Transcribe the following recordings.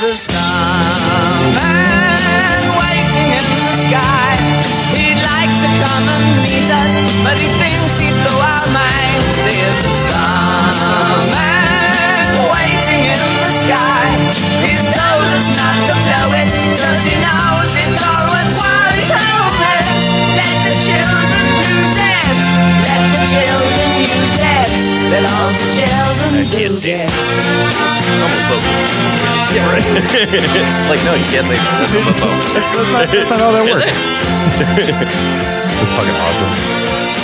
There's a starman it. Let all the children use it. Homophobic. Yeah, right. like, no, you can't say that's homophobic. That's not, that's not how that works. that's fucking awesome.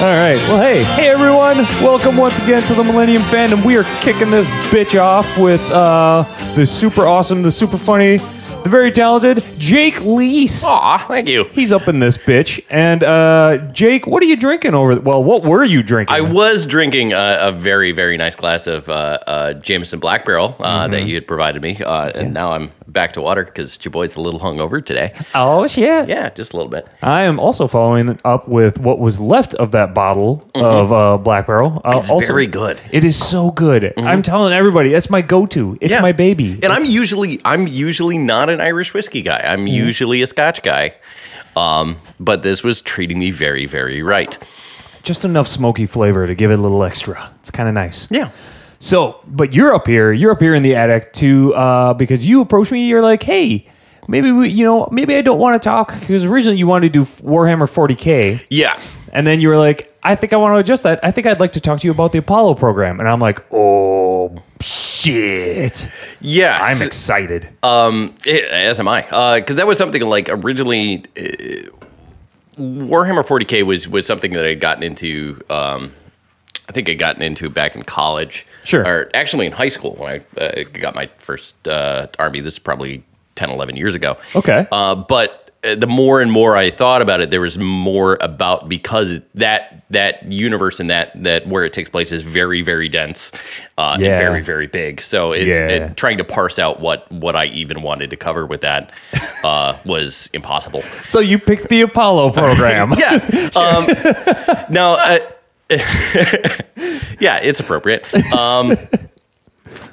All right. Well, hey, hey everyone. Welcome once again to the Millennium Fandom. We are kicking this bitch off with uh, the super awesome, the super funny, the very talented Jake Leis. Aw, thank you. He's up in this bitch. And uh, Jake, what are you drinking over? Well, what were you drinking? I was drinking a, a very, very nice glass of uh, uh, Jameson Black Barrel uh, Mm-hmm. that you had provided me, uh, and now I'm back to water because your boy's a little hungover today. oh shit. Yeah, just a little bit. I am also following up with what was left of that bottle of uh, Black Barrel. Uh, It's also- very good. It is so good. I'm telling everybody, that's my go-to. It's Yeah. my baby. And I'm usually I'm usually not an Irish whiskey guy. I'm Mm-hmm. usually a Scotch guy. Um, but this was treating me very, very right. just enough smoky flavor to give it a little extra. It's kind of nice. Yeah. So, but you're up here. You're up here in the attic too, uh, because you approached me. You're like, hey. Maybe we, you know, maybe I don't want to talk because originally you wanted to do Warhammer 40k, Yeah. and then you were like, I think I want to adjust that. I think I'd like to talk to you about the Apollo program, and I'm like, oh shit, Yeah. I'm excited. Um, eh, as am I, because that was something like originally uh, Warhammer 40k was was something that I had gotten into. Um, I think I'd gotten into back in college. Sure. Or actually in high school when I uh, got my first uh, army. This is probably 10, 11 years ago. Okay. Uh, but uh, the more and more I thought about it, there was more about because that that universe and that that where it takes place is very very dense uh, Yeah. and very very big. So it's Yeah. it, trying to parse out what what I even wanted to cover with that uh, was impossible. so you picked the Apollo program. Yeah. Um, no. Uh, yeah, it's appropriate. Um,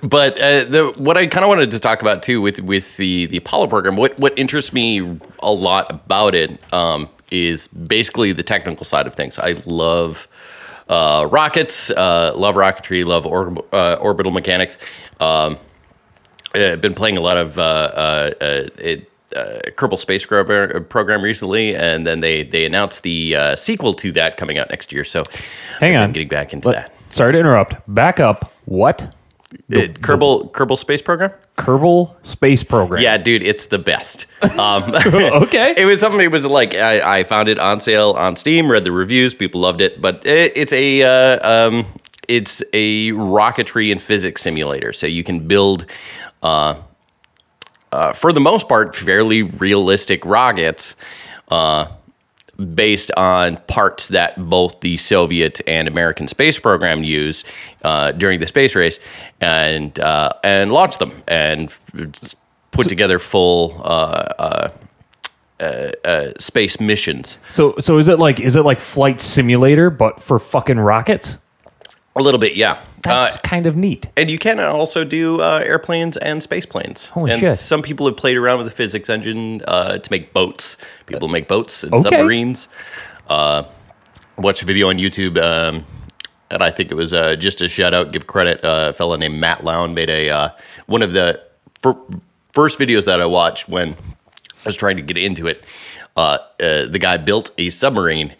but uh, the, what I kind of wanted to talk about too with with the the Apollo program, what what interests me a lot about it um, is basically the technical side of things. I love. Uh, rockets, uh, love rocketry, love orb- uh, orbital mechanics. Um, I've been playing a lot of uh, uh, uh, it, uh, Kerbal Space Program, program recently, and then they they announced the uh, sequel to that coming out next year. So, Hang on. getting back into Let- sorry to interrupt. Back up. What? That. Uh, Kerbal Kerbal Space Program. Kerbal Space Program. Yeah, dude, it's the best. Um, okay. it was something. It was like I, I found it on sale on Steam. Read the reviews. People loved it. But it, it's a uh, um, it's a rocketry and physics simulator. So you can build. Uh, uh, for the most part, fairly realistic rockets uh, based on parts that both the Soviet and American space program used uh, during the space race, and uh, and launch them and put together full uh, uh, uh, uh, space missions. So so is it like is it like flight simulator but for fucking rockets? A little bit, yeah. Uh, That's kind of neat. And you can also do uh, airplanes and space planes. Holy and shit. some people have played around with the physics engine uh, to make boats. People make boats and Okay. submarines. Uh, watch a video on YouTube, um, and I think it was uh, just a shout out, give credit. Uh, a fellow named Matt Lowne made a uh, one of the fir- first videos that I watched when I was trying to get into it. Uh, uh, the guy built a submarine,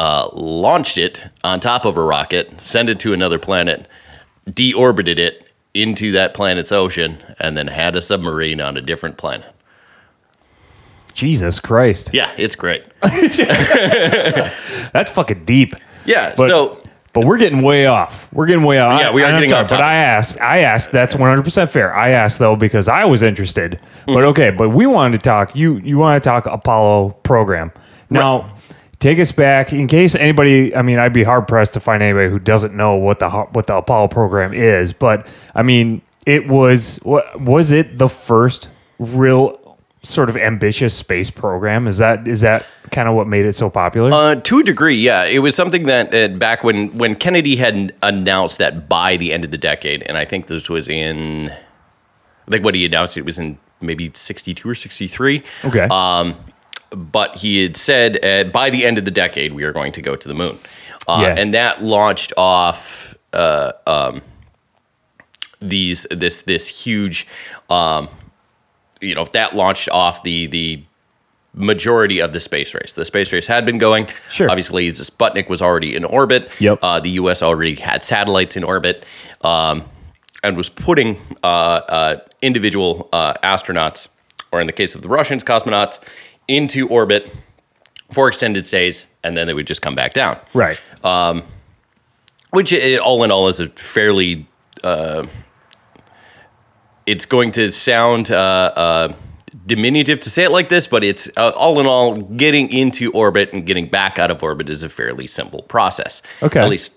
uh, launched it on top of a rocket, sent it to another planet, deorbited it into that planet's ocean, and then had a submarine on a different planet. Jesus Christ. Yeah, it's great. That's fucking deep. Yeah, But- so But we're getting way off. We're getting way off. Yeah, we are I'm getting sorry, off But. I asked. I asked. That's 100 percent fair. I asked though because I was interested. Mm. But okay. But we wanted to talk. You you want to talk Apollo program now? Take us back in case anybody. I mean, I'd be hard pressed to find anybody who doesn't know what the what the Apollo program is. But I mean, it was was it the first real sort of ambitious space program? Is that is that kind of what made it so popular? Uh, to a degree, yeah. It was something that uh, back when when Kennedy had announced that by the end of the decade, and I think this was in, I think what he announced it was in maybe 62 or 63. Okay. Um, but he had said uh, by the end of the decade we are going to go to the moon, uh, Yeah. and that launched off uh, um, these this this huge, um, you know, that launched off the the majority of the space race. The space race had been going. Sure. Obviously, Sputnik was already in orbit. Yep. Uh, the U.S. already had satellites in orbit, um, and was putting uh, uh, individual uh, astronauts, or in the case of the Russians, cosmonauts, into orbit for extended stays, and then they would just come back down. Right. Which, i all in all, is a fairly. Uh, it's going to sound uh, uh, diminutive to say it like this, but it's uh, all in all, getting into orbit and getting back out of orbit is a fairly simple process. Okay. At least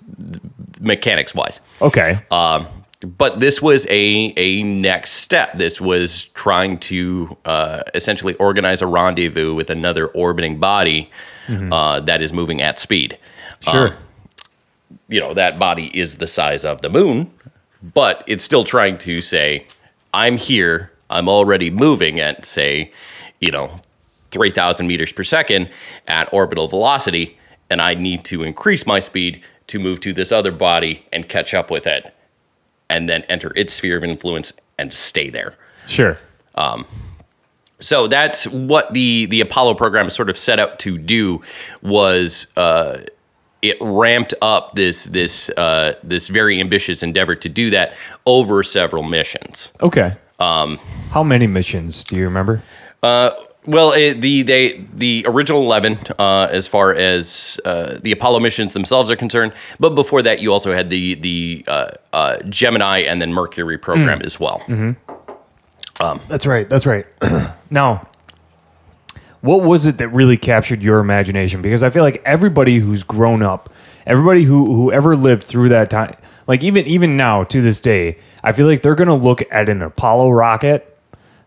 mechanics wise. okay. Um, but this was a a next step. This was trying to uh, essentially organize a rendezvous with another orbiting body uh, that is moving at speed. sure. Um, you know that body is the size of the moon, but it's still trying to say, "I'm here. I'm already moving at say, you know, three thousand meters per second at orbital velocity, and I need to increase my speed to move to this other body and catch up with it, and then enter its sphere of influence and stay there." sure. So that's what the the Apollo program sort of set out to do was uh, it ramped up this this uh, this very ambitious endeavor to do that over several missions. Okay. Um, How many missions do you remember? Well, it, the they the original eleven, uh, as far as uh, the Apollo missions themselves are concerned, but before that, you also had the the uh, uh, Gemini and then Mercury program as well. That's right. That's right. now, what was it that really captured your imagination? Because I feel like everybody who's grown up, everybody who who ever lived through that time, like even even now to this day, I feel like they're gonna look at an Apollo rocket,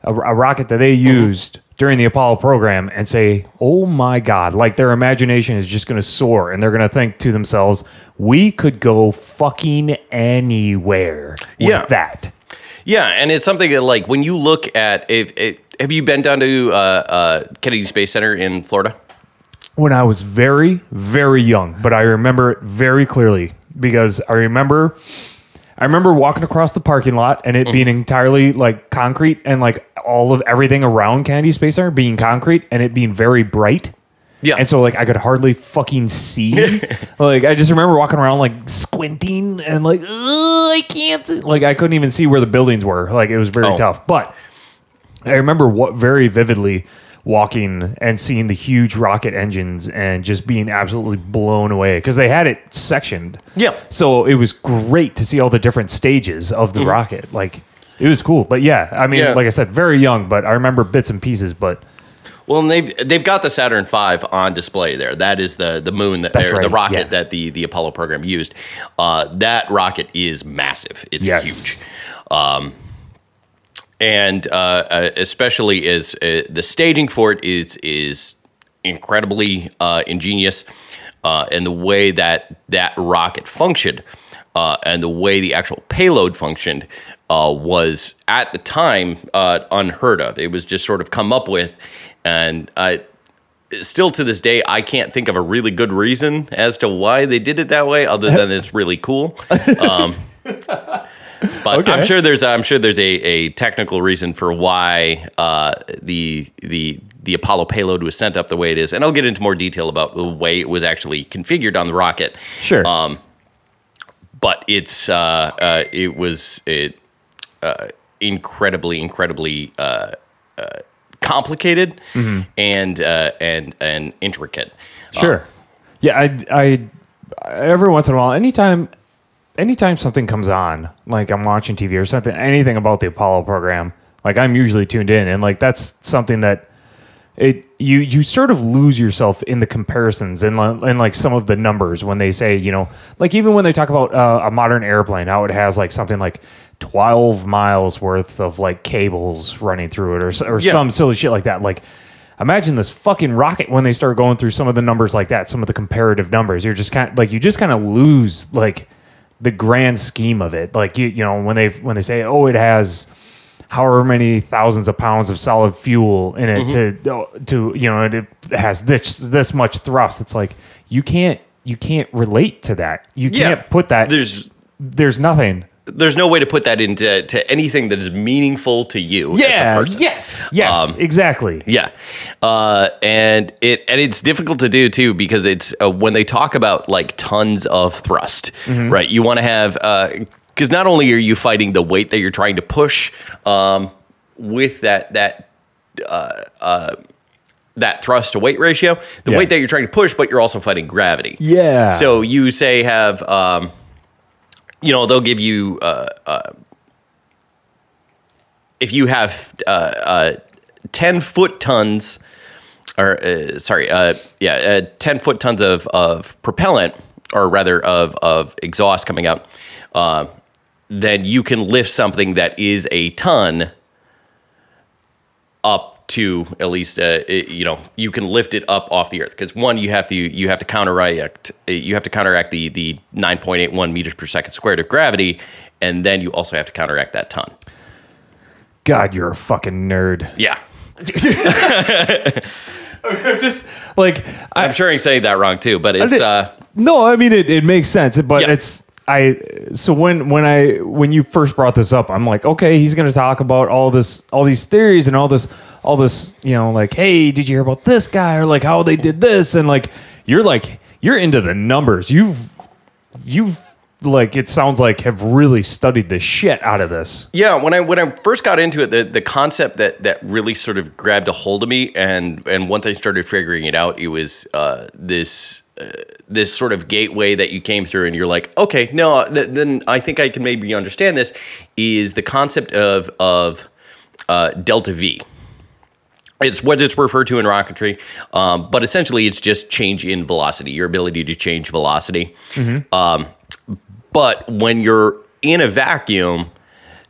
a, a rocket that they used during the Apollo program, and say, "Oh my God!" Like their imagination is just gonna soar, and they're gonna think to themselves, "We could go fucking anywhere with Yeah. that." Yeah, and it's something that like when you look at if, if have you been down to uh, uh, Kennedy Space Center in Florida? when I was very, very young, but I remember it very clearly because I remember I remember walking across the parking lot and it being mm-hmm. entirely like concrete and like all of everything around Kennedy Space Center being concrete and it being very bright. Yeah, And so like I could hardly fucking see. like I just remember walking around like squinting and like "Ugh, I can't see. like I couldn't even see where the buildings were. Like it was very Oh. tough. But I remember what very vividly walking and seeing the huge rocket engines and just being absolutely blown away because they had it sectioned. Yeah. So it was great to see all the different stages of the rocket. Like it was cool. But yeah, I mean, Mm-hmm. Yeah. like I said, very young, but I remember bits and pieces. But Well, and they've they've got the Saturn V on display there. That is the the moon that or the rocket yeah. that the the Apollo program used. Uh, that rocket is massive. It's Yes. huge. Um, and uh, uh, especially as uh, the staging for it is is incredibly uh, ingenious, uh, and the way that that rocket functioned, uh, and the way the actual payload functioned uh, was at the time uh, unheard of. It was just sort of come up with, and uh, still to this day, I can't think of a really good reason as to why they did it that way, other than it's really cool. Um, but Okay. I'm sure there's I'm sure there's a, a technical reason for why uh, the the the Apollo payload was sent up the way it is, and I'll get into more detail about the way it was actually configured on the rocket. sure. Um, but it's uh, uh, it was it uh, incredibly incredibly uh, uh, complicated and uh, and and intricate. Sure. yeah, I, I, every once in a while, anytime, anytime something comes on, like I'm watching TV or something, anything about the Apollo program, like I'm usually tuned in, and like that's something that it you you sort of lose yourself in the comparisons and and like some of the numbers when they say you know like even when they talk about uh, a modern airplane how it has like something like 12 miles worth of like cables running through it or or Yeah. some silly shit like that. Like imagine this fucking rocket when they start going through some of the numbers like that some of the comparative numbers. You're just kind of like you just kind of lose like the grand scheme of it like you you know when they when they say oh it has however many thousands of pounds of solid fuel in it to mm-hmm. oh, to you know it has this this much thrust. It's like you can't you can't relate to that. You Yeah. can't put that. There's there's nothing. There's no way to put that into to anything that is meaningful to you as a. Yes. Yes. Um, exactly. Yeah, uh, and it and it's difficult to do too because it's uh, when they talk about like tons of thrust, right? You want to have because not only are you fighting the weight that you're trying to push um, with that that uh, uh, that thrust to weight ratio, the Yeah. weight that you're trying to push, but you're also fighting gravity. Yeah. So you say have, um, you know, they'll give you uh, uh, if you have uh, uh, ten foot tons, or uh, sorry, uh, yeah, ten foot tons of of propellant, or rather of of exhaust coming out, then you can lift something that is a ton up to at least uh, it- you know you can lift it up off the earth because one you have to you have to counteract you have to counteract the the 9.81 meters per second squared of gravity and then you also have to counteract that ton God, you're a fucking nerd. yeah Just like I, i'm sure i'm saying that wrong too but it's uh No, I mean it, it makes sense, but Yeah. it's I so when when I when you first brought this up, I'm like, okay, he's going to talk about all this all these theories and all this all this, you know, like, hey, did you hear about this guy or like how they did this and like you're like you're into the numbers. You've you've like it sounds like have really studied the shit out of this. Yeah, when I when I first got into it, the, the concept that that really sort of grabbed a hold of me, and and once I started figuring it out, it was uh, this uh, this sort of gateway that you came through, and you're like, okay, no, th- then I think I can maybe understand this. Is the concept of of uh, delta V. It's what it's referred to in rocketry, um, but essentially it's just change in velocity, your ability to change velocity. Um, but when you're in a vacuum,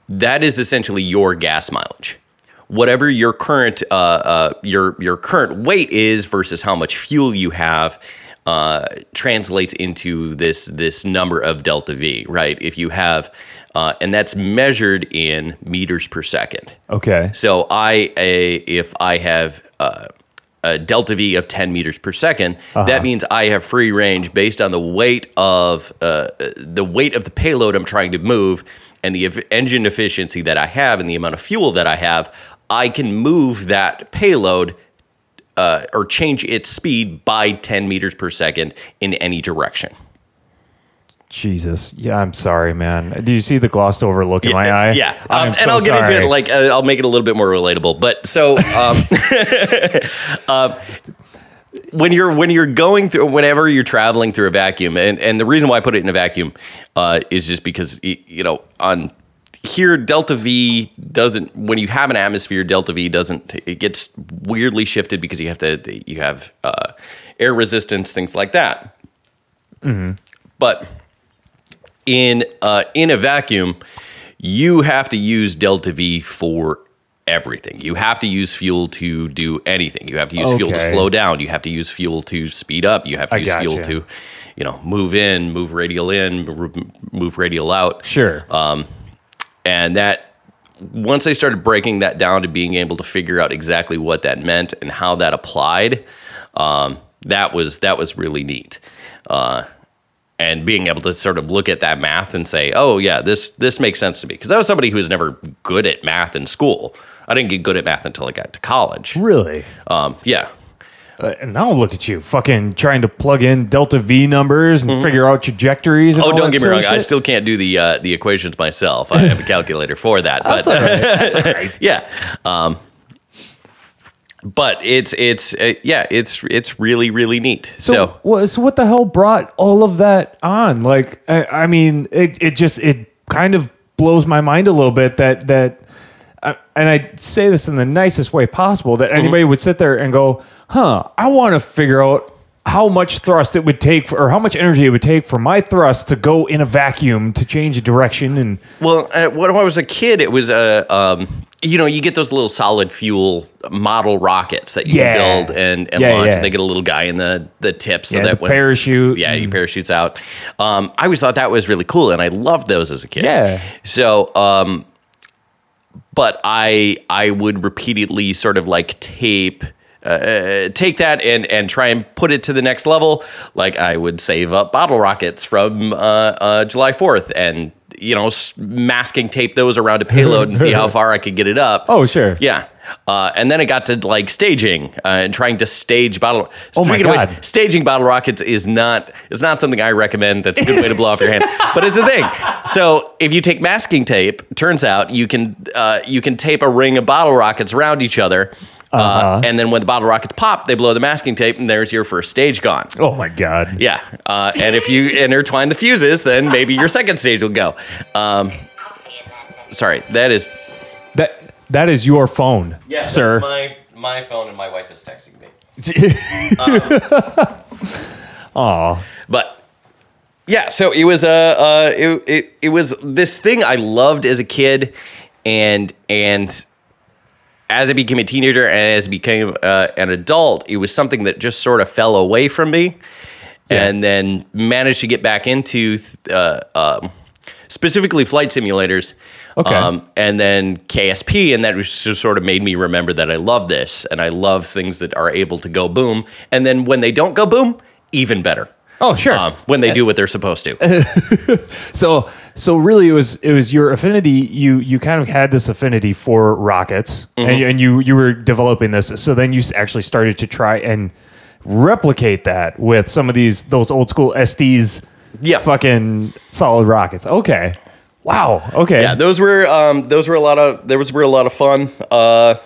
that is essentially your gas mileage. Whatever your current uh, uh, your your current weight is versus how much fuel you have uh, translates into this this number of delta V, right? If you have, uh, and that's measured in meters per second. Okay. So I, a, if I have uh, a delta V of 10 meters per 2nd that means I have free range based on the weight of uh, the weight of the payload I'm trying to move and the eff- engine efficiency that I have and the amount of fuel that I have. I can move that payload uh, or change its speed by 10 meters per second in any direction. Jesus. Yeah, I'm sorry, man. Do you see the glossed over look in my eye? Yeah, I'm um, so and I'll get into it. Like uh, I'll make it a little bit more relatable. But so, um, um, when you're when you're going through whenever you're traveling through a vacuum, and and the reason why I put it in a vacuum uh, is just because you know on here delta V doesn't when you have an atmosphere delta V doesn't it gets weirdly shifted because you have to you have uh, air resistance things like that. But in uh, in a vacuum, you have to use delta V for everything. You have to use fuel to do anything. You have to use fuel to slow down. You have to use fuel to speed up. You have to I use fuel to, you know, move in, move radial in, move- move radial out. Sure. And that once they started breaking that down to being able to figure out exactly what that meant and how that applied, um, that was that was really neat. Uh, and being able to sort of look at that math and say, "Oh yeah, this this makes sense to me," because I was somebody who was never good at math in school. I didn't get good at math until I got to college. really? Um, yeah, Uh, and now look at you, fucking trying to plug in delta V numbers and figure out trajectories. And Oh, don't get me wrong. of I still can't do the uh, the equations myself. I have a calculator for that. But yeah, um, but it's it's uh, yeah, it's it's really really neat. So, So, wha- so what the hell brought all of that on? Like, I, I mean, it, it just it kind of blows my mind a little bit that that, uh, and I say this in the nicest way possible that anybody would sit there and go, "Huh, I want to figure out." How much thrust it would take, for, or how much energy it would take for my thrust to go in a vacuum to change a direction, and well, uh, when I was a kid, it was a um, you know you get those little solid fuel model rockets that you Yeah. can build and, and Yeah, launch, yeah. and they get a little guy in the the tip so yeah, that the when parachute. yeah, he parachutes out. Um, I always thought that was really cool, and I loved those as a kid. Yeah. So, um, but I I would repeatedly sort of like tape. Uh, take that and and try and put it to the next level. Like I would save up bottle rockets from uh, uh, July Fourth, and you know, masking tape those around a payload and see how far I could get it up. Oh, sure. Yeah. Uh, and then it got to like staging uh, and trying to stage bottle. Oh my God. which, staging bottle rockets is not is not something I recommend. That's a good way to blow off your hand, but it's a thing. So if you take masking tape, turns out you can uh, you can tape a ring of bottle rockets around each other. uh Uh-huh. and then when the bottle rockets pop, they blow the masking tape, and there's your first stage gone. Oh my god. Yeah, uh, and if you intertwine the fuses, then maybe your second stage will go. Um, sorry, that is That that is your phone, Yes, sir. my my phone, and my wife is texting me. Aw. But yeah, so it was a uh, uh, it, it it was this thing I loved as a kid, and and as I became a teenager and as I became uh, an adult, it was something that just sort of fell away from me, and then managed to get back into uh, um, specifically flight simulators. Okay. Um, and then KSP, and that was just sort of made me remember that I love this, and I love things that are able to go boom. And then when they don't go boom, even better Oh sure. um, when they do what they're supposed to. So so really it was it was your affinity you you kind of had this affinity for rockets Mm-hmm. and, and you you were developing this so then you actually started to try and replicate that with some of these those old school Estes Yeah. fucking solid rockets okay wow okay yeah, those were um, those were a lot of there was were a lot of fun, uh,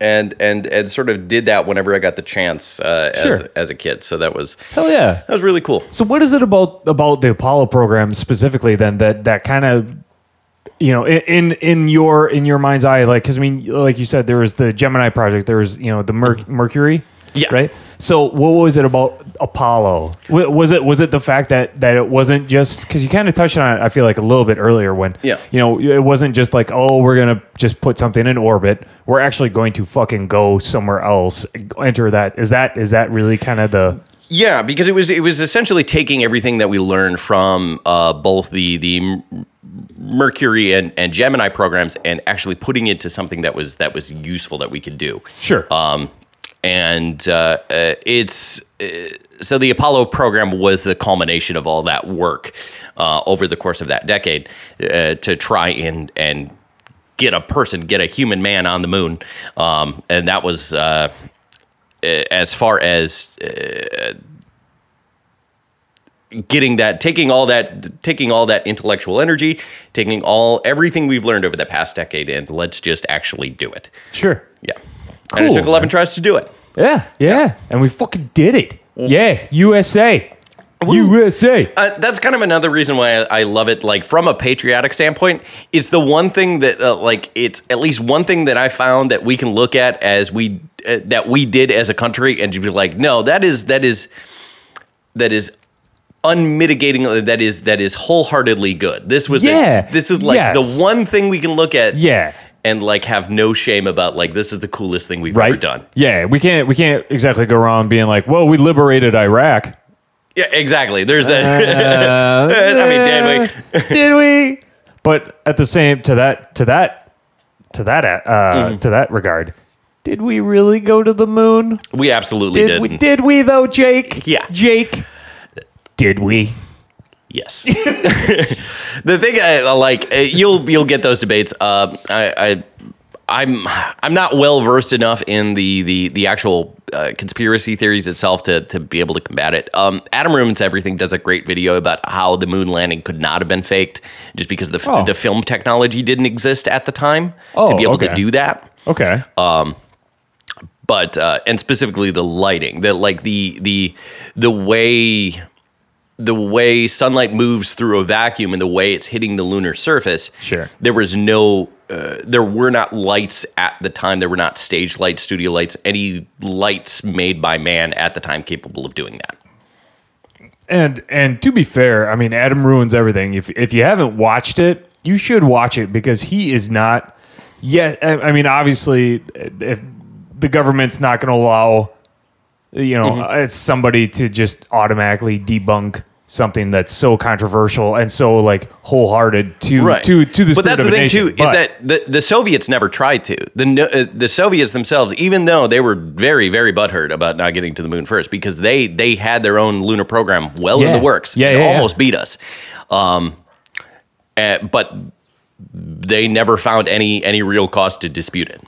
and and and sort of did that whenever I got the chance uh, as Sure. as a kid. So that was hell yeah that was really cool. So what is it about about the Apollo program specifically then that that kind of you know in in, in your in your mind's eye like because I mean like you said there was the Gemini project there was you know the Mer- Mercury Mm-hmm. Yeah. right so what was it about Apollo was it was it the fact that that it wasn't just because you kind of touched on it I feel like a little bit earlier when Yeah. you know it wasn't just like oh we're gonna just put something in orbit we're actually going to fucking go somewhere else enter that is that is that really kind of the Yeah, because it was it was essentially taking everything that we learned from uh, both the the Mercury and, and Gemini programs and actually putting it to something that was that was useful that we could do. sure Um, and uh, uh, it's uh, so the Apollo program was the culmination of all that work uh, over the course of that decade uh, to try and and get a person, get a human man on the moon, um, and that was uh, uh, as far as. Uh, getting that taking all that taking all that intellectual energy taking all everything we've learned over the past decade and let's just actually do it. Sure. Yeah and it took 11 tries to do it Yeah, yeah, and we fucking did it. Yeah, USA, USA. Uh, that's kind of another reason why I, I love it. Like from a patriotic standpoint, it's the one thing that, uh, like, it's at least one thing that I found that we can look at as we uh, that we did as a country, and to be like, no, that is that is that is unmitigating. That is that is wholeheartedly good. This was Yeah, A, this is like yes. the one thing we can look at. Yeah. And like have no shame about like this is the coolest thing we've Right. ever done. Yeah, we can't we can't exactly go wrong being like, well, we liberated Iraq. Yeah, exactly. There's a. Uh, I mean, did we? did we? But at the same to that to that to that uh, Mm-hmm. to that regard, did we really go to the moon? We absolutely Did did. we? Did we though, Jake? Yeah. Jake. Did we? Yes. the thing I I like, uh, you'll you'll get those debates. Uh, I, I I'm I'm not well versed enough in the the the actual uh, conspiracy theories itself to to be able to combat it. Um, Adam Ruins Everything does a great video about how the moon landing could not have been faked, just because the f Oh. the film technology didn't exist at the time to Oh, be able to do that Okay. Um, but uh, and specifically the lighting, the like the the the way the way sunlight moves through a vacuum and the way it's hitting the lunar surface. Sure. there was no. Uh, there were not lights at the time. There were not stage lights, studio lights, any lights made by man at the time capable of doing that. And and to be fair, I mean Adam ruins everything. If if you haven't watched it, you should watch it because he is not yet. I mean, obviously, if the government's not going to allow, you know, uh, somebody to just automatically debunk something that's so controversial and so like wholehearted to right. to to the but that's the thing nation. too is that the, the soviets never tried to. The uh, the soviets themselves even though they were very very butthurt about not getting to the moon first because they they had their own lunar program well in the works. Yeah, yeah, yeah. almost beat us. Um uh, but they never found any any real cause to dispute it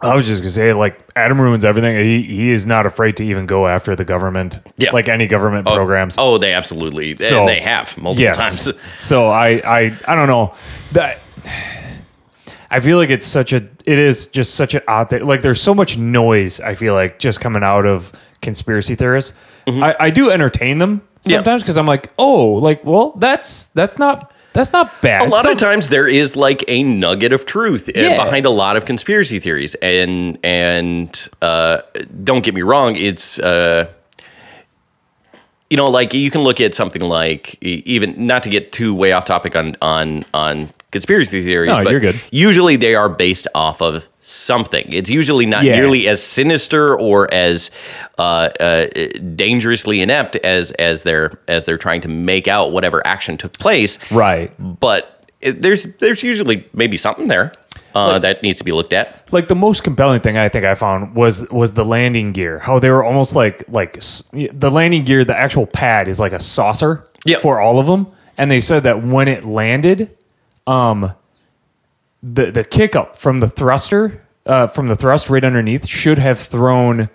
I was just gonna say, like Adam ruins everything. He he is not afraid to even go after the government, Yeah. like any government programs. oh they absolutely So- and they have multiple yes. times so I I I don't know that. I feel like it's such a it is just such an odd thing. Like there's so much noise. I feel like just coming out of conspiracy theorists. I, I do entertain them Mm-hmm. Yeah. sometimes because I'm like, oh, like well, that's that's not that's not bad. a lot Some- of times there is like a nugget of truth uh, Yeah. behind a lot of conspiracy theories and and uh, don't get me wrong it's uh, you know like you can look at something like even not to get too way off topic on on on conspiracy theories No, but you're good. usually they are based off of something it's usually not Yeah. nearly as sinister or as uh, uh, dangerously inept as as they're as they're trying to make out whatever action took place right. but it, there's there's usually maybe something there uh, that needs to be looked at. like the most compelling thing I think I found was was the landing gear. How they were almost like like s- the landing gear. The actual pad is like a saucer Yep. for all of them, and they said that when it landed, um, the the kick up from the thruster, uh, from the thrust right underneath, should have thrown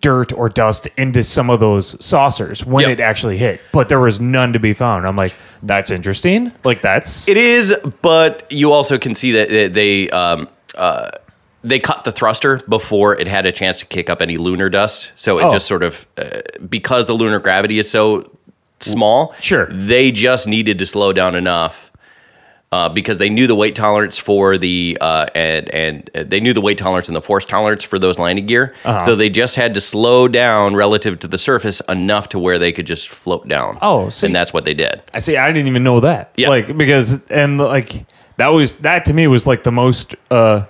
dirt or dust into some of those saucers when Yep. it actually hit, but there was none to be found. I'm like, that's interesting. Like that's It is, but you also can see that they- um, uh, they cut the thruster before it had a chance to kick up any lunar dust. So it Oh. just sort of uh, because the lunar gravity is so small. Sure. they just needed to slow down enough. Uh, because they knew the weight tolerance for the uh, and and uh, they knew the weight tolerance and the force tolerance for those landing gear, Uh-huh. so they just had to slow down relative to the surface enough to where they could just float down. Oh, see- and that's what they did. I see. I didn't even know that. Yeah. Like because and like that was that to me was like the most uh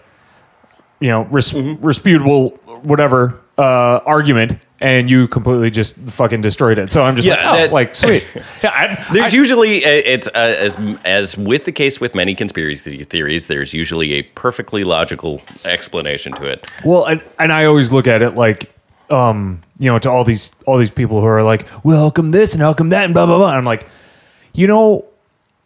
you know res- Mm-hmm. resputable whatever uh argument and you completely just fucking destroyed it. So I'm just Yeah, like, oh, that- like sweet. Yeah, I, There's I- usually it's uh, as as with the case with many conspiracy theories. There's usually a perfectly logical explanation to it. Well, and, and I always look at it like, um, you know, to all these all these people who are like, well, how come this and how come that and blah blah blah. And I'm like, you know,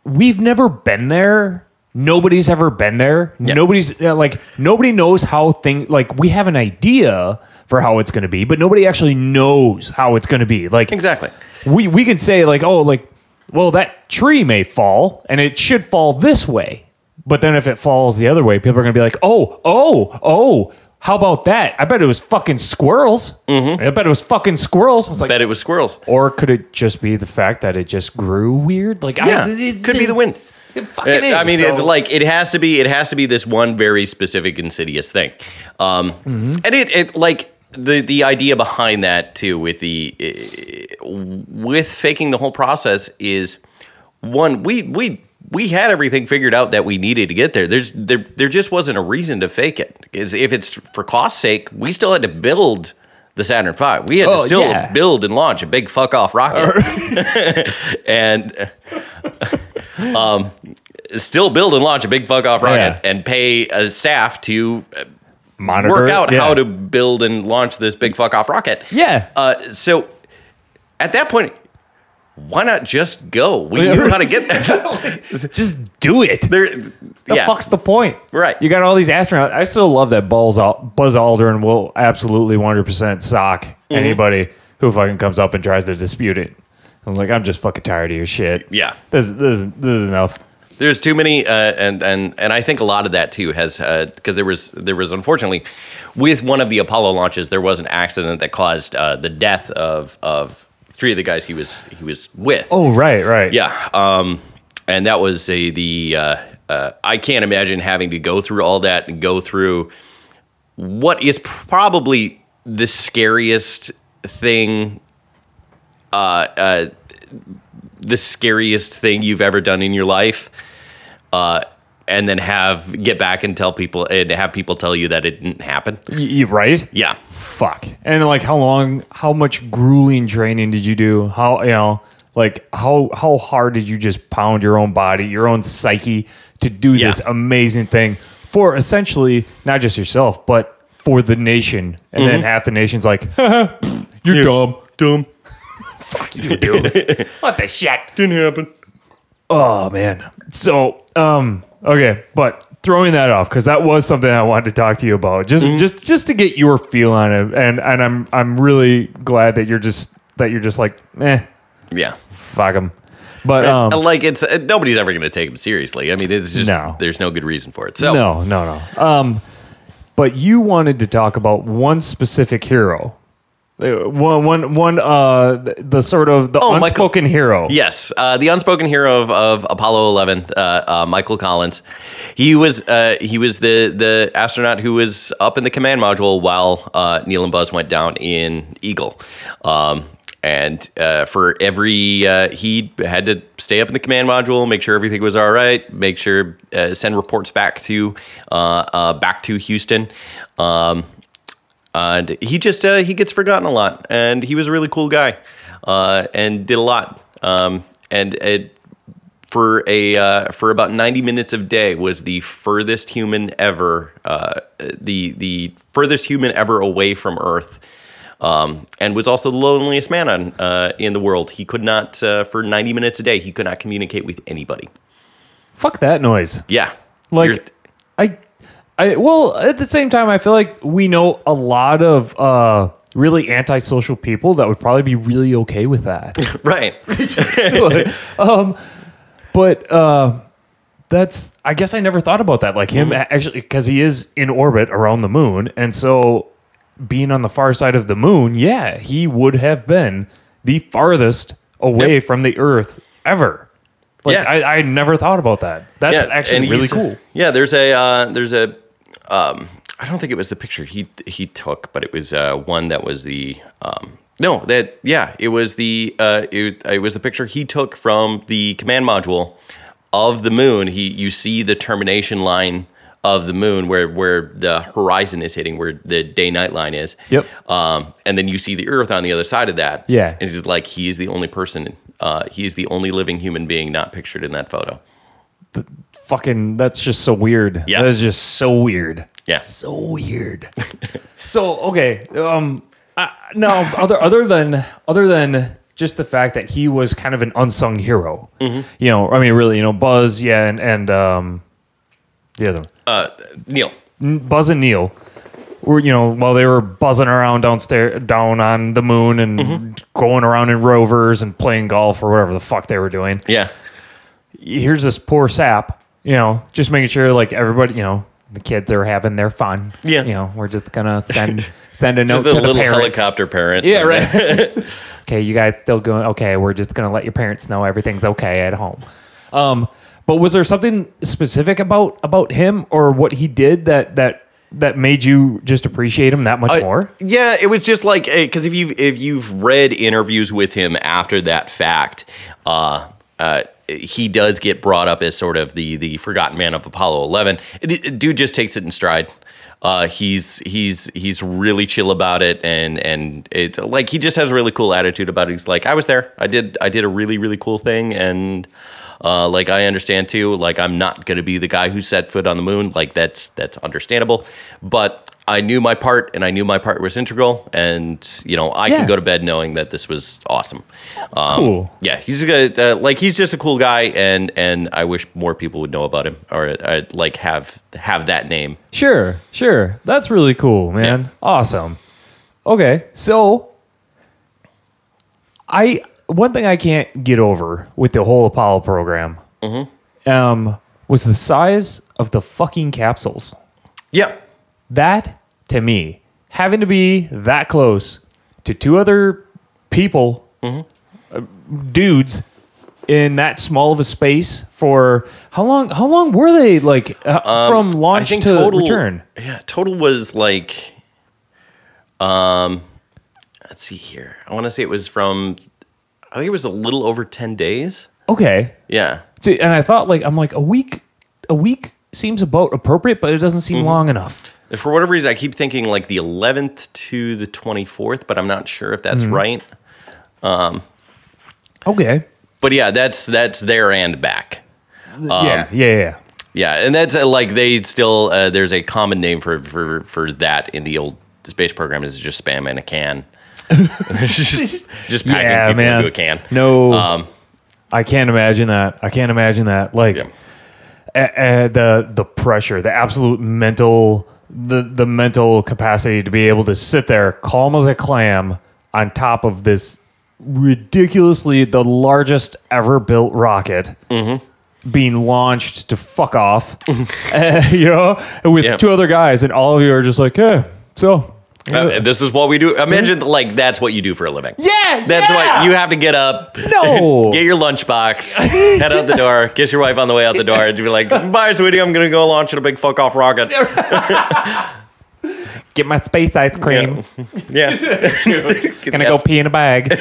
we've never been there. Nobody's ever been there. Nobody's like nobody knows how things like we have an idea for how it's going to be, but nobody actually knows how it's going to be. Like Exactly. we we can say like, oh, like, well, that tree may fall and it should fall this way. But then if it falls the other way, people are gonna be like, oh, oh, oh, how about that? I bet it was fucking squirrels. Mm-hmm. I bet it was fucking squirrels. I was like, Bet it was squirrels. or could it just be the fact that it just grew weird? Like, Yeah, I, it, could be the wind. It fucking Uh, is. I mean, it's like it has to be. It has to be this one very specific, insidious thing, um, Mm-hmm. and it, it like the the idea behind that too with the uh, with faking the whole process is one we we we had everything figured out that we needed to get there. There's there there just wasn't a reason to fake it. it. Is if it's for cost sake, we still had to build the Saturn V. We had Oh, to still yeah. build and launch a big fuck off rocket, and um, still build and launch a big fuck off rocket, Yeah. and pay a staff to uh, Monitor work out yeah. how to build and launch this big fuck off rocket. Yeah. Uh, so at that point, why not just go? We knew how to get there. just do it. there The yeah. fuck's the point? Right. You got all these astronauts. I still love that Buzz, Buzz Aldrin will absolutely 100% sock Mm-hmm. anybody who fucking comes up and tries to dispute it. I was like, I'm just fucking tired of your shit. Yeah. This, this, this is enough. There's too many, uh, and and and I think a lot of that too has because there was there was unfortunately with one of the Apollo launches there was an accident that caused uh, the death of of three of the guys he was he was with. Oh, right, right. Yeah, um, and that was a the uh, uh, I can't imagine having to go through all that and go through what is probably the scariest thing, uh, uh, the scariest thing you've ever done in your life, uh, and then have get back and tell people and have people tell you that it didn't happen. Y- y- right? Yeah, fuck. And like, how long? How much grueling training did you do? How you know? Like, how how hard did you just pound your own body, your own psyche to do Yeah. this amazing thing for essentially not just yourself, but for the nation? And then half the nation's like, "You're dumb, Dumb. You dude. what the shit?" Didn't happen. Oh man. So, um, okay, but throwing that off because that was something I wanted to talk to you about, just just just to get your feel on it, and and I'm I'm really glad that you're just that you're just like, eh, Yeah. fuck them. But um, like it's uh, nobody's ever going to take him seriously. I mean, it's just No. there's no good reason for it. So no, no, no. Um, but you wanted to talk about one specific hero. Uh, One, one, one. Uh, the, sort of the Oh, Michael- unspoken hero. Yes, uh, the unspoken hero of, of Apollo 11, uh, uh, Michael Collins. He was uh, he was the the astronaut who was up in the command module while uh, Neil and Buzz went down in Eagle. Um, and uh, for every uh, he had to stay up in the command module, make sure everything was all right, make sure uh, send reports back to uh, uh, back to Houston. Um, and he just uh, he gets forgotten a lot. And he was a really cool guy uh, and did a lot. Um, and it, for a uh, for about 90 minutes of day was the furthest human ever uh, the the furthest human ever away from earth. Um, and was also the loneliest man on uh, in the world. He could not uh, for 90 minutes a day he could not communicate with anybody. Fuck that noise. yeah. Like I well at the same time I feel like we know a lot of uh really antisocial people that would probably be really okay with that. right but uh that's I guess I never thought about that like him actually cuz he is in orbit around the moon and so being on the far side of the moon, yeah, he would have been the farthest away Yep. from the earth ever. Like Yeah. I, I never thought about that. That's and actually really he's- cool. Yeah, there's a uh, there's a um, I don't think it was the picture he he took, but it was uh, one that was the um, no that yeah it was the uh, it, it was the picture he took from the command module of the moon. He you see the termination line of the moon where where the horizon is hitting where the day night line is. Yep. Um, and then you see the Earth on the other side of that. Yeah. And it's just like he is the only person. Uh, he is the only living human being not pictured in that photo. Fucking that's just so weird. Yeah. That is just so weird. Yeah. So weird. so okay, um no other other than other than just the fact that he was kind of an unsung hero. Mm-hmm. You know, I mean really, you know, Buzz, yeah, and and um the other one. Uh, Neil. Buzz and Neil were you know while they were buzzing around downstairs down on the moon and Mm-hmm. going around in rovers and playing golf or whatever the fuck they were doing Yeah. here's this poor sap, you know, just making sure like everybody, you know, the kids are having their fun. Yeah. You know, we're just gonna send send a note to the little parents. helicopter parent. Yeah, right. okay, you guys still going okay, we're just gonna let your parents know everything's okay at home. Um, but was there something specific about about him or what he did that that that made you just appreciate him that much Uh, more? Yeah, it was just like because if you if you've read interviews with him after that fact, uh, uh, he does get brought up as sort of the the forgotten man of Apollo Eleven. It, it- dude just takes it in stride. Uh, he's he's he's really chill about it, and and it's like he just has a really cool attitude about it. He's like, I was there, I did I did a really really cool thing, and uh, like I understand too. Like I'm not gonna be the guy who set foot on the moon. Like that's that's understandable, but I knew my part, and I knew my part was integral, and you know I Yeah. can go to bed knowing that this was awesome. Um, Cool. Yeah, he's a uh, like he's just a cool guy, and and I wish more people would know about him or uh, like have have that name. Sure, sure. That's really cool, man. Yeah. Awesome. Okay, so I one thing I can't get over with the whole Apollo program um, was the size of the fucking capsules. Yeah, That to me, having to be that close to two other people, uh, dudes in that small of a space for how long? How long were they like uh, from launch to return? Yeah, total was like, um, let's see here. I want to say it was from, I think it was a little over ten days. Okay. Yeah, See, and I thought like I'm like a week a week seems about appropriate, but it doesn't seem long enough. For whatever reason, I keep thinking like the 11th to the 24th, but I'm not sure if that's right. Okay. But yeah, that's that's there and back. yeah, yeah, yeah. Yeah, and that's uh, like they still uh, there's a common name for for for that in the old space program is just spam in a can. just just packing Yeah, people man. into a can. No, Um, I can't imagine that. I can't imagine that. Like Yeah. uh, uh, the the pressure, the absolute mental, the the mental capacity to be able to sit there calm as a clam on top of this ridiculously the largest ever built rocket. Mm-hmm. Being launched to fuck off, Uh, you know, with two other guys, and all of you are just like, yeah. So, Uh, this is what we do. Imagine like that's what you do for a living. yeah, That's what you have to get up, No. get your lunchbox, head out the door, kiss your wife on the way out the door, and you be like, "Bye, sweetie, I'm gonna go launch a big fuck off rocket." get my space ice cream. Yeah, Gonna go pee in a bag.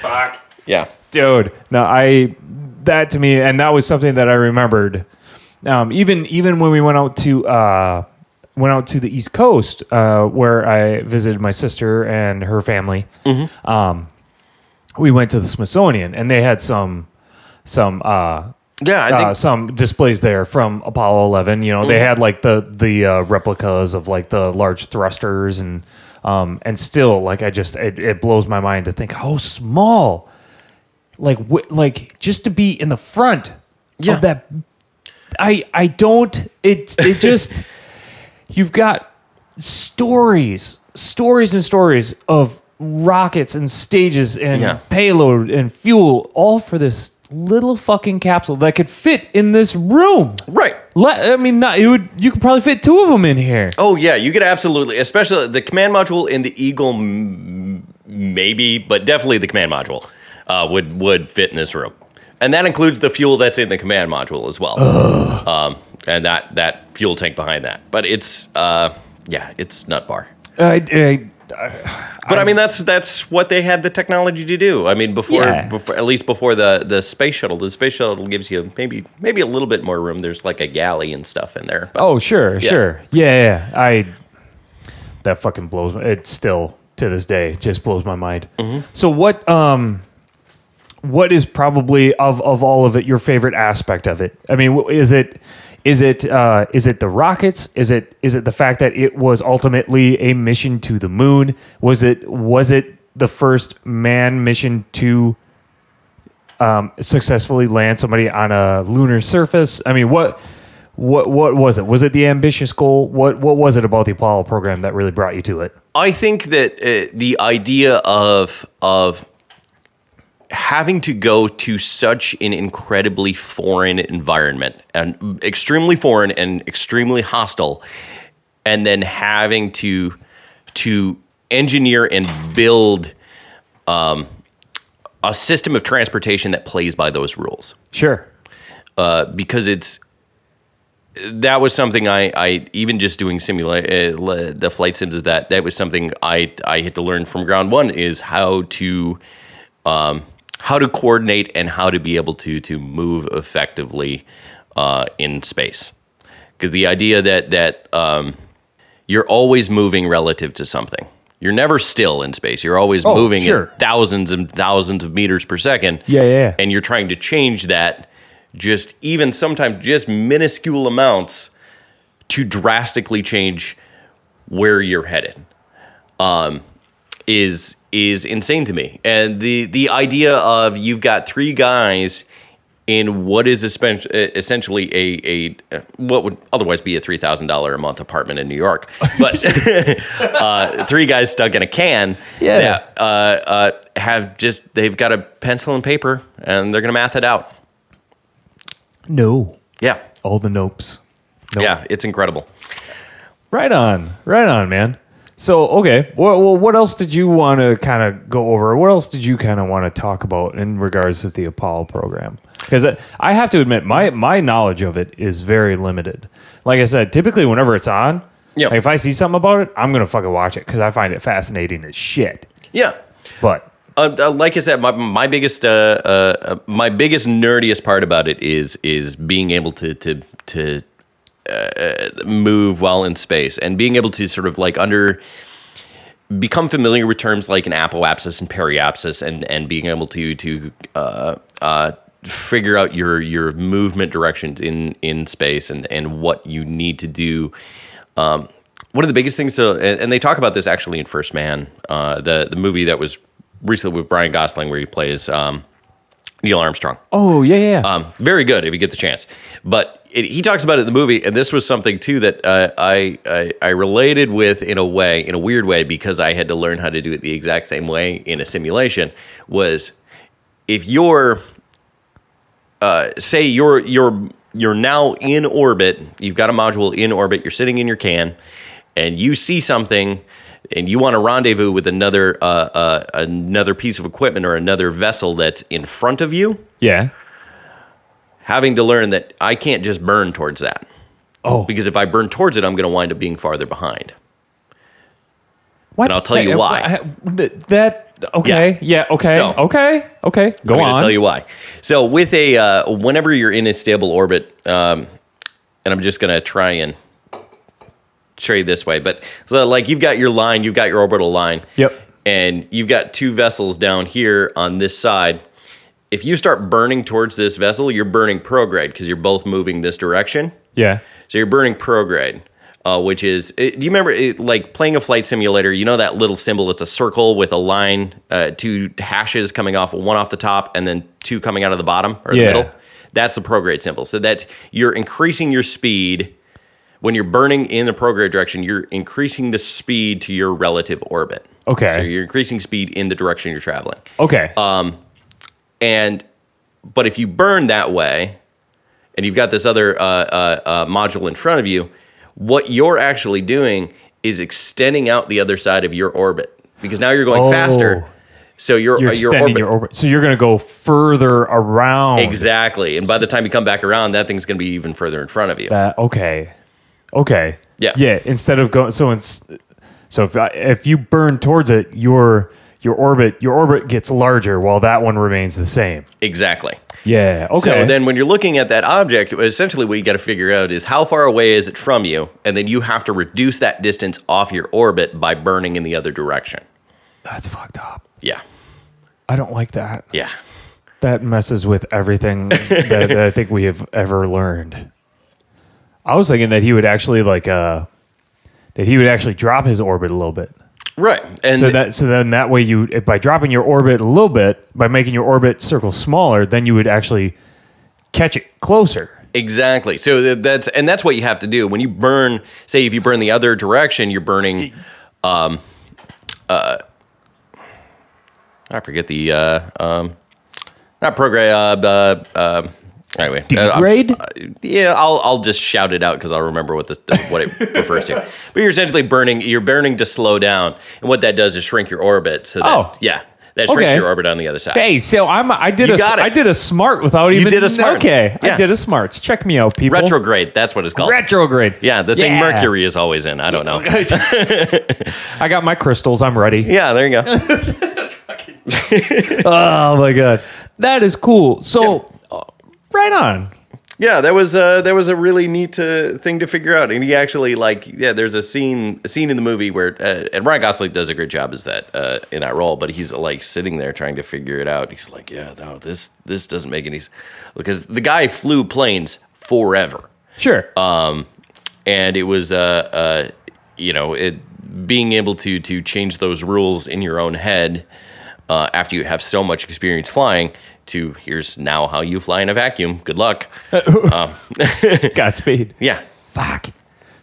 Fuck. Yeah. dude no i that to me and that was something that i remembered um, even even when we went out to uh, went out to the east coast uh, where i visited my sister and her family um, we went to the smithsonian and they had some some uh, Yeah, I think uh, some displays there from Apollo 11. You know, they had like the the uh, replicas of like the large thrusters and um and still like I just it, it blows my mind to think how small like w- like just to be in the front Yeah. of that I I don't it's it just you've got stories stories and stories of rockets and stages and Yeah. payload and fuel all for this little fucking capsule that could fit in this room. right. Let, I mean, not, it would. You could probably fit two of them in here. Oh yeah, you could absolutely, especially the command module in the Eagle, m- maybe, but definitely the command module uh, would would fit in this room, and that includes the fuel that's in the command module as well, um, and that that fuel tank behind that. But it's uh, yeah, it's nut bar. I, I, But I mean, that's that's what they had the technology to do. I mean, before, Yeah. before at least before the the space shuttle, the space shuttle gives you maybe maybe a little bit more room. There's like a galley and stuff in there. But, oh, sure, sure, yeah, yeah. I that fucking blows. me. It still to this day just blows my mind. So what? Um, what is probably of of all of it your favorite aspect of it? I mean, is it? Is it uh, is it the rockets? Is it is it the fact that it was ultimately a mission to the moon? Was it was it the first man mission to um, successfully land somebody on a lunar surface? I mean, what what what was it? Was it the ambitious goal? What what was it about the Apollo program that really brought you to it? I think that uh, the idea of of having to go to such an incredibly foreign environment and extremely foreign and extremely hostile and then having to to engineer and build um, a system of transportation that plays by those rules Sure. uh, because it's that was something I, I even just doing simulate uh, the flight sims of that that was something I I had to learn from ground one is how to um, how to coordinate and how to be able to to move effectively uh, in space because the idea that that um, you're always moving relative to something you're never still in space you're always Oh, moving sure. at thousands and thousands of meters per second Yeah, yeah, yeah. and you're trying to change that just even sometimes just minuscule amounts to drastically change where you're headed um, is is insane to me and the the idea of you've got three guys in what is essentially a, a what would otherwise be a three thousand dollar a month apartment in New York, but uh, three guys stuck in a can. Yeah. that, uh, uh, have just they've got a pencil and paper and they're gonna math it out. No. Yeah, All the nopes. Nope. yeah, it's incredible. Right on. Right on, man. So, okay. Well, well what else did you want to kind of go over? What else did you kind of want to talk about in regards to the Apollo program? Because I have to admit, my, my knowledge of it is very limited. Like I said, typically whenever it's on, Yeah. like if I see something about it, I'm going to fucking watch it because I find it fascinating as shit. Yeah. But Uh, uh, like I said, my, my biggest, uh, uh, uh, my biggest nerdiest part about it is is being able to to to uh, move while in space, and being able to sort of like under become familiar with terms like an apoapsis and periapsis, and and being able to to uh, uh, figure out your your movement directions in in space and and what you need to do. Um, one of the biggest things to, and, and they talk about this actually in First Man, uh, the the movie that was recently with Ryan Gosling, where he plays um, Neil Armstrong. Oh yeah, yeah. Um, very good if you get the chance. But it, he talks about it in the movie, and this was something too that uh, I, I I related with in a way, in a weird way, because I had to learn how to do it the exact same way in a simulation. Was if you're uh, say you're you're you're now in orbit, you've got a module in orbit, you're sitting in your can, and you see something. And you want to rendezvous with another uh, uh, another piece of equipment or another vessel that's in front of you yeah. Having to learn that I can't just burn towards that. Oh, Because if I burn towards it, I'm going to wind up being farther behind. what? and I'll tell you why. That okay? Yeah. okay. So- okay. Okay. Go I'm going on. to tell you why. So, with a, uh, whenever you're in a stable orbit, um, and I'm just going to try and show you this way, but so like you've got your line, you've got your orbital line. Yep. And you've got two vessels down here on this side. If you start burning towards this vessel, you're burning prograde because you're both moving this direction. Yeah. So you're burning prograde, uh, which is. uh, Do you remember it, like playing a flight simulator? You know that little symbol? It's a circle with a line, uh, two hashes coming off, one off the top, and then two coming out of the bottom or Yeah. the middle. That's the prograde symbol. So that's you're increasing your speed when you're burning in the prograde direction. You're increasing the speed to your relative orbit. Okay. So you're increasing speed in the direction you're traveling. Okay. Uh, And but if you burn that way, and you've got this other uh, uh, uh, module in front of you, what you're actually doing is extending out the other side of your orbit because now you're going Oh. faster. So your you're uh, your extending orbit, your orbit, so you're going to go further around. exactly, and by the time you come back around, that thing's going to be even further in front of you. That okay. Okay. Yeah. Yeah. Instead of going, so it's so if if you burn towards it, your your orbit your orbit gets larger while that one remains the same. exactly. Yeah. Okay. So then, when you're looking at that object, essentially what you got to figure out is how far away is it from you, and then you have to reduce that distance off your orbit by burning in the other direction. that's fucked up. Yeah, I don't like that. yeah. That messes with everything that, that I think we have ever learned. I was thinking that he would actually like uh that he would actually drop his orbit a little bit. Right, and So that so then that way you by dropping your orbit a little bit by making your orbit circle smaller, then you would actually catch it closer. Exactly. So that's and that's what you have to do when you burn. Say if you burn the other direction, you're burning. Um, uh, I forget the uh, um, not prograde. Uh, uh, uh, anyway, uh, Degrade? uh, yeah, I'll I'll just shout it out because I'll remember what this what it refers to. But you're essentially burning. You're burning to slow down, and what that does is shrink your orbit. So that Oh. yeah, that shrinks Okay. your orbit on the other side. Hey, so I'm I did You a. I did a smart without even did a smart. Okay, I did a smarts. Check me out, people. Retrograde. That's what it's called. Retrograde. yeah, the thing Yeah. Mercury is always in. I don't know. I got my crystals. I'm ready. Yeah, there you go. Oh my god, that is cool. So, uh, right on. Yeah, that was uh, that was a really neat uh, thing to figure out, and he actually like yeah. There's a scene a scene in the movie where uh, and Ryan Gosling does a great job as that uh, in that role, but he's like sitting there trying to figure it out. He's like, yeah, no, this this doesn't make any sense because the guy flew planes forever, Sure. and it was uh, uh you know it being able to to change those rules in your own head uh, after you have so much experience flying. To here's now how you fly in a vacuum. Good luck. Um, Godspeed. Yeah. Fuck.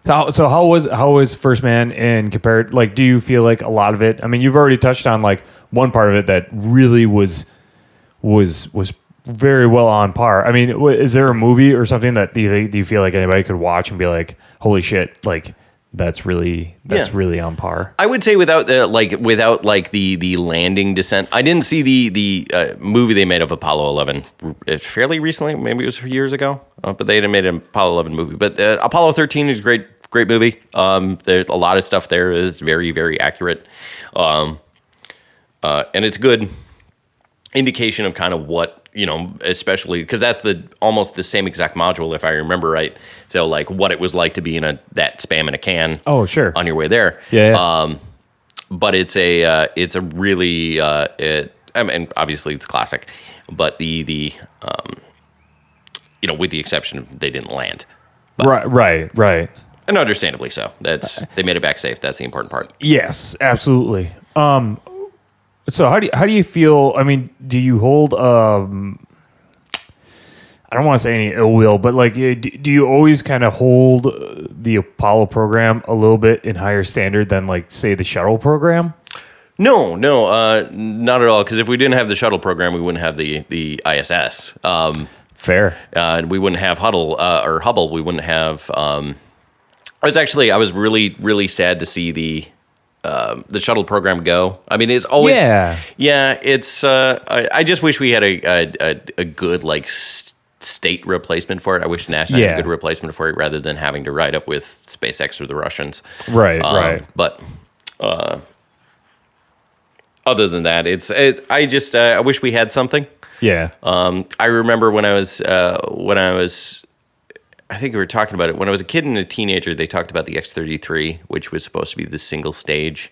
So, how- so how was how was First Man in compared? Like, do you feel like a lot of it? I mean, you've already touched on like one part of it that really was was was very well on par. I mean, is there a movie or something that do you do you feel like anybody could watch and be like, holy shit, like that's really that's Yeah. really on par? I would say without the like without like the the landing descent. I didn't see the the uh, movie they made of Apollo 11 uh, fairly recently. Maybe it was years ago, uh, but they had made an Apollo 11 movie. But uh, Apollo 13 is a great great movie. Um, there's a lot of stuff there is very very accurate, um, uh, and it's good indication of kind of what you know, especially because that's the almost the same exact module if I remember right. So like what it was like to be in a that spam in a can Oh, sure. on your way there. Yeah, yeah. Um, but it's a uh, it's a really uh, it. I mean, obviously it's classic, but the the um, you know, with the exception of they didn't land, right, right, right. and understandably so. That's they made it back safe. That's the important part. Yes, absolutely. Um, so how do you, how do you feel? I mean, do you hold um, I don't want to say any ill will, but like, do, you always kind of hold uh, the Apollo program a little bit in higher standard than like say the shuttle program? No, no, uh, not at all. Because if we didn't have the shuttle program, we wouldn't have the the ISS. Um, Fair. uh, and we wouldn't have Huddle uh, or Hubble. We wouldn't have. Um, I was actually I was really really sad to see the um, the shuttle program go. I mean, it's always Yeah. yeah. It's uh, I, I just wish we had a a, a, good like s- state replacement for it. I wish NASA had a good replacement for it rather than having to ride up with SpaceX or the Russians. Right, Um, right. But uh, other than that, it's it, I just uh, I wish we had something. Yeah. Um, I remember when I was uh, when I was, I think we were talking about it when I was a kid and a teenager. They talked about the X thirty three, which was supposed to be the single stage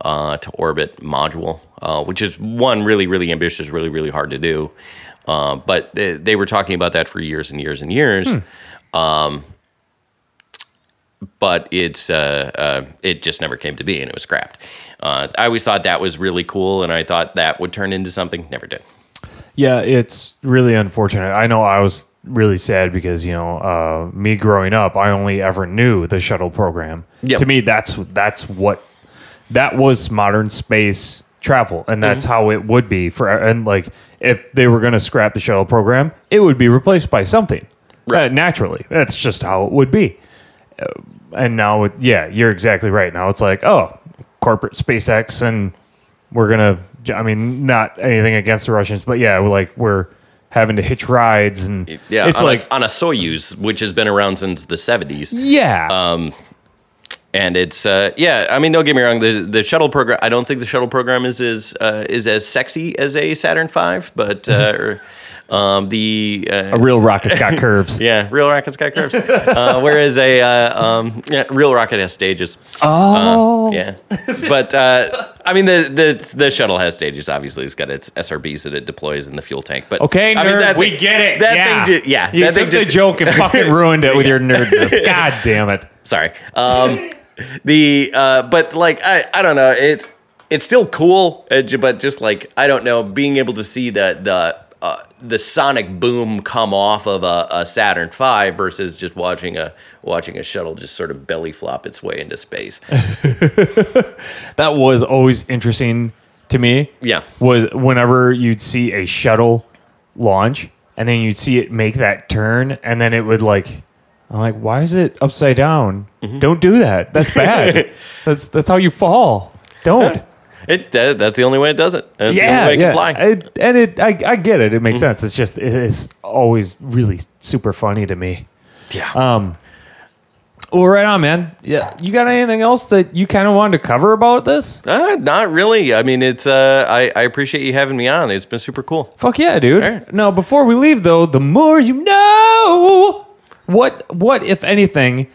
uh, to orbit module, uh, which is one really really ambitious, really really hard to do. Uh, but they, they were talking about that for years and years and years. Um, but it's uh, uh, it just never came to be, and it was scrapped. Uh, I always thought that was really cool, and I thought that would turn into something. Never did. Yeah, it's really unfortunate. I know I was really sad because you know uh, me growing up, I only ever knew the shuttle program. Yep. To me, that's that's what that was modern space travel, and that's how it would be for. And like, if they were going to scrap the shuttle program, it would be replaced by something. Right. Uh, naturally, that's just how it would be. Uh, and now, it, yeah, you're exactly right. Now it's like, oh, corporate SpaceX and we're gonna i mean not anything against the russians but yeah we're like we're having to hitch rides and Yeah, it's on like a, on a Soyuz, which has been around since the '70s, yeah and it's uh, yeah. I mean, don't get me wrong. The the shuttle program. I don't think the shuttle program is as uh, is as sexy as a Saturn V, but uh, um, the uh, a real rocket's got curves yeah, real rocket's got curves. uh, whereas a uh, um, yeah, real rocket has stages. oh Yeah, but uh, I mean the, the the shuttle has stages. Obviously, it's got its SRBs that it deploys in the fuel tank. But okay I nerd, mean, that we thing- get it That yeah. thing, ju- yeah, you that took thing the just- joke and fucking ruined it with your nerdness god damn it Sorry. Um, the uh, but like I I don't know it it's still cool, uh, but just like I don't know being able to see the the. Uh, the sonic boom come off of a, a Saturn V versus just watching a watching a shuttle just sort of belly flop its way into space. that was always interesting to me Yeah. was whenever you'd see a shuttle launch and then you'd see it make that turn and then it would like I'm like, why is it upside down? Mm-hmm. Don't do that. That's bad. that's that's how you fall. Don't. It uh, that's the only way it does it. That's yeah, only way it yeah. can fly. It- and it, I, I get it. It makes Mm-hmm. sense. It's just, it's always really super funny to me. yeah. Um, Well, right on, man. Yeah, you got anything else that you kind of wanted to cover about this? Uh, not really. I mean, it's. Uh, I I appreciate you having me on. It's been super cool. Fuck yeah, dude. Right. No, before we leave though, the more you know. What what if anything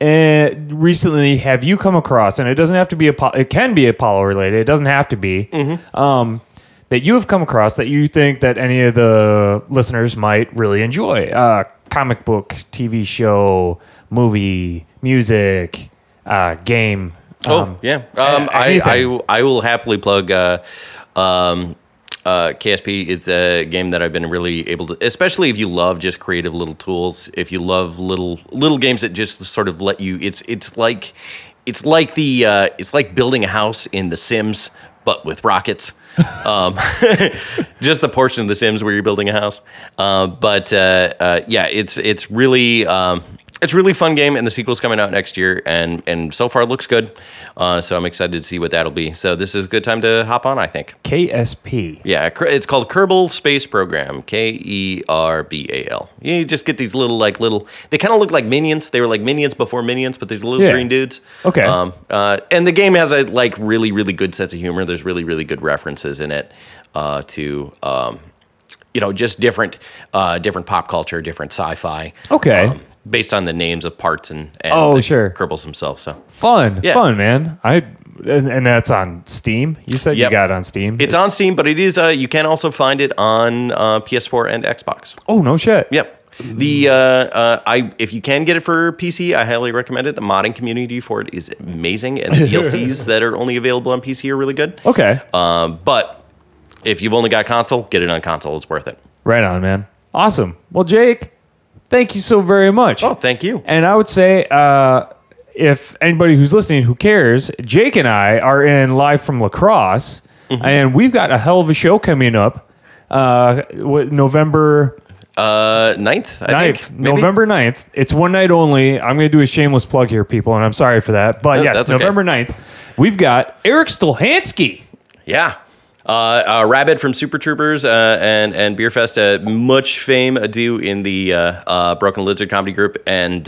uh, recently have you come across and it doesn't have to be Apollo it can be Apollo related. It doesn't have to be. Um that you have come across that you think that any of the listeners might really enjoy. Uh comic book, TV show, movie, music, uh game. Oh um, yeah. Um, I. I I will happily plug. Uh, um, uh, KSP. It's a game that I've been really able to, especially if you love just creative little tools. If you love little little games that just sort of let you. It's it's like it's like the uh, it's like building a house in The Sims, but with rockets. um, just the portion of The Sims where you're building a house. Uh, but uh, uh, yeah, it's it's really um, it's a really fun game, and the sequel's coming out next year, and and so far it looks good. Uh, so I'm excited to see what that'll be. So this is a good time to hop on, I think. KSP. Yeah, it's called Kerbal Space Program. K E R B A L. You just get these little like little. They kind of look like minions. They were like minions before minions, but these little Yeah. green dudes. Okay. Um. Uh. And the game has a like really really good sense of humor. There's really really good references in it. Uh. To um. you know, just different, uh, different pop culture, different sci-fi. Okay. um, based on the names of parts and, and Oh, sure. Kerbals himself. So Fun, Yeah. fun, man. I and, and that's on Steam. You said Yep. you got it on Steam. it's on Steam, but it is. Uh, you can also find it on uh, PS4 and Xbox. oh no shit. Yep. The uh, uh, I if you can get it for PC, I highly recommend it. The modding community for it is amazing, and the DLCs that are only available on PC are really good. Okay. Um, but if you've only got console, get it on console. It's worth it. right on, man. Awesome. Well, Jake, thank you so very much. Oh, thank you. And I would say, uh, if anybody who's listening who cares, Jake and I are in live from La Crosse, Mm-hmm. and we've got a hell of a show coming up. Uh, what- November Uh, ninth, I 9th, think. maybe? November 9th. It's one night only. I'm going to do a shameless plug here, people, and I'm sorry for that. But No, yes, that's okay. November 9th, we've got Erik Stolhanske. Yeah. Uh, uh, Rabbit from Super Troopers uh, and and Beerfest, uh, much fame due in the uh, uh, Broken Lizard comedy group, and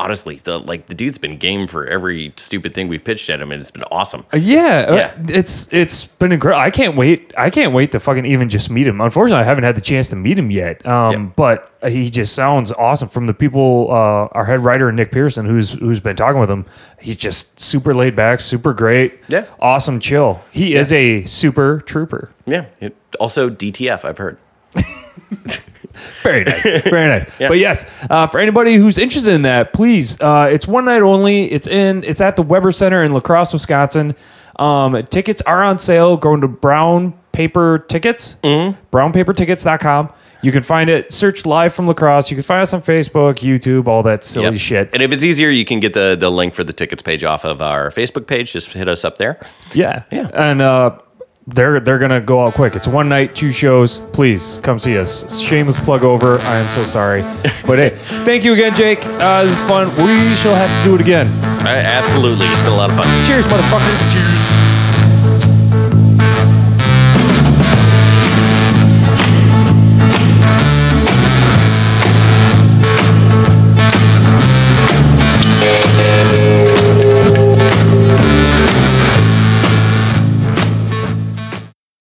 honestly, the like the dude's been game for every stupid thing we've pitched at him, and it's been awesome. Uh, Yeah, uh, Yeah. it's it's been incredible. I can't wait. I can't wait to fucking even just meet him. Unfortunately, I haven't had the chance to meet him yet. Um, Yeah. but he just sounds awesome. From the people, uh, our head writer Nick Pearson, who's who's been talking with him, he's just super laid back, super great. Yeah. awesome, chill. He is a super trooper. Yeah. It, also, DTF, I've heard. Very nice. Very nice. Yeah. But yes, uh, for anybody who's interested in that, please, uh, it's one night only. It's in it's at the Weber Center in La Crosse, Wisconsin. Um, tickets are on sale. Going to Brown Paper Tickets, mm-hmm. brownpapertickets.com. You can find it. Search live from La Crosse. You can find us on Facebook, YouTube, all that silly Yep. shit. And if it's easier, you can get the, the link for the tickets page off of our Facebook page. Just hit us up there. Yeah, Yeah. And uh, they're they're gonna go out quick. It's one night, two shows. Please come see us. Shameless plug over. I am so sorry, but hey, thank you again, Jake. Uh, this is fun. We shall have to do it again. Uh, absolutely. It's been a lot of fun. Cheers, motherfucker.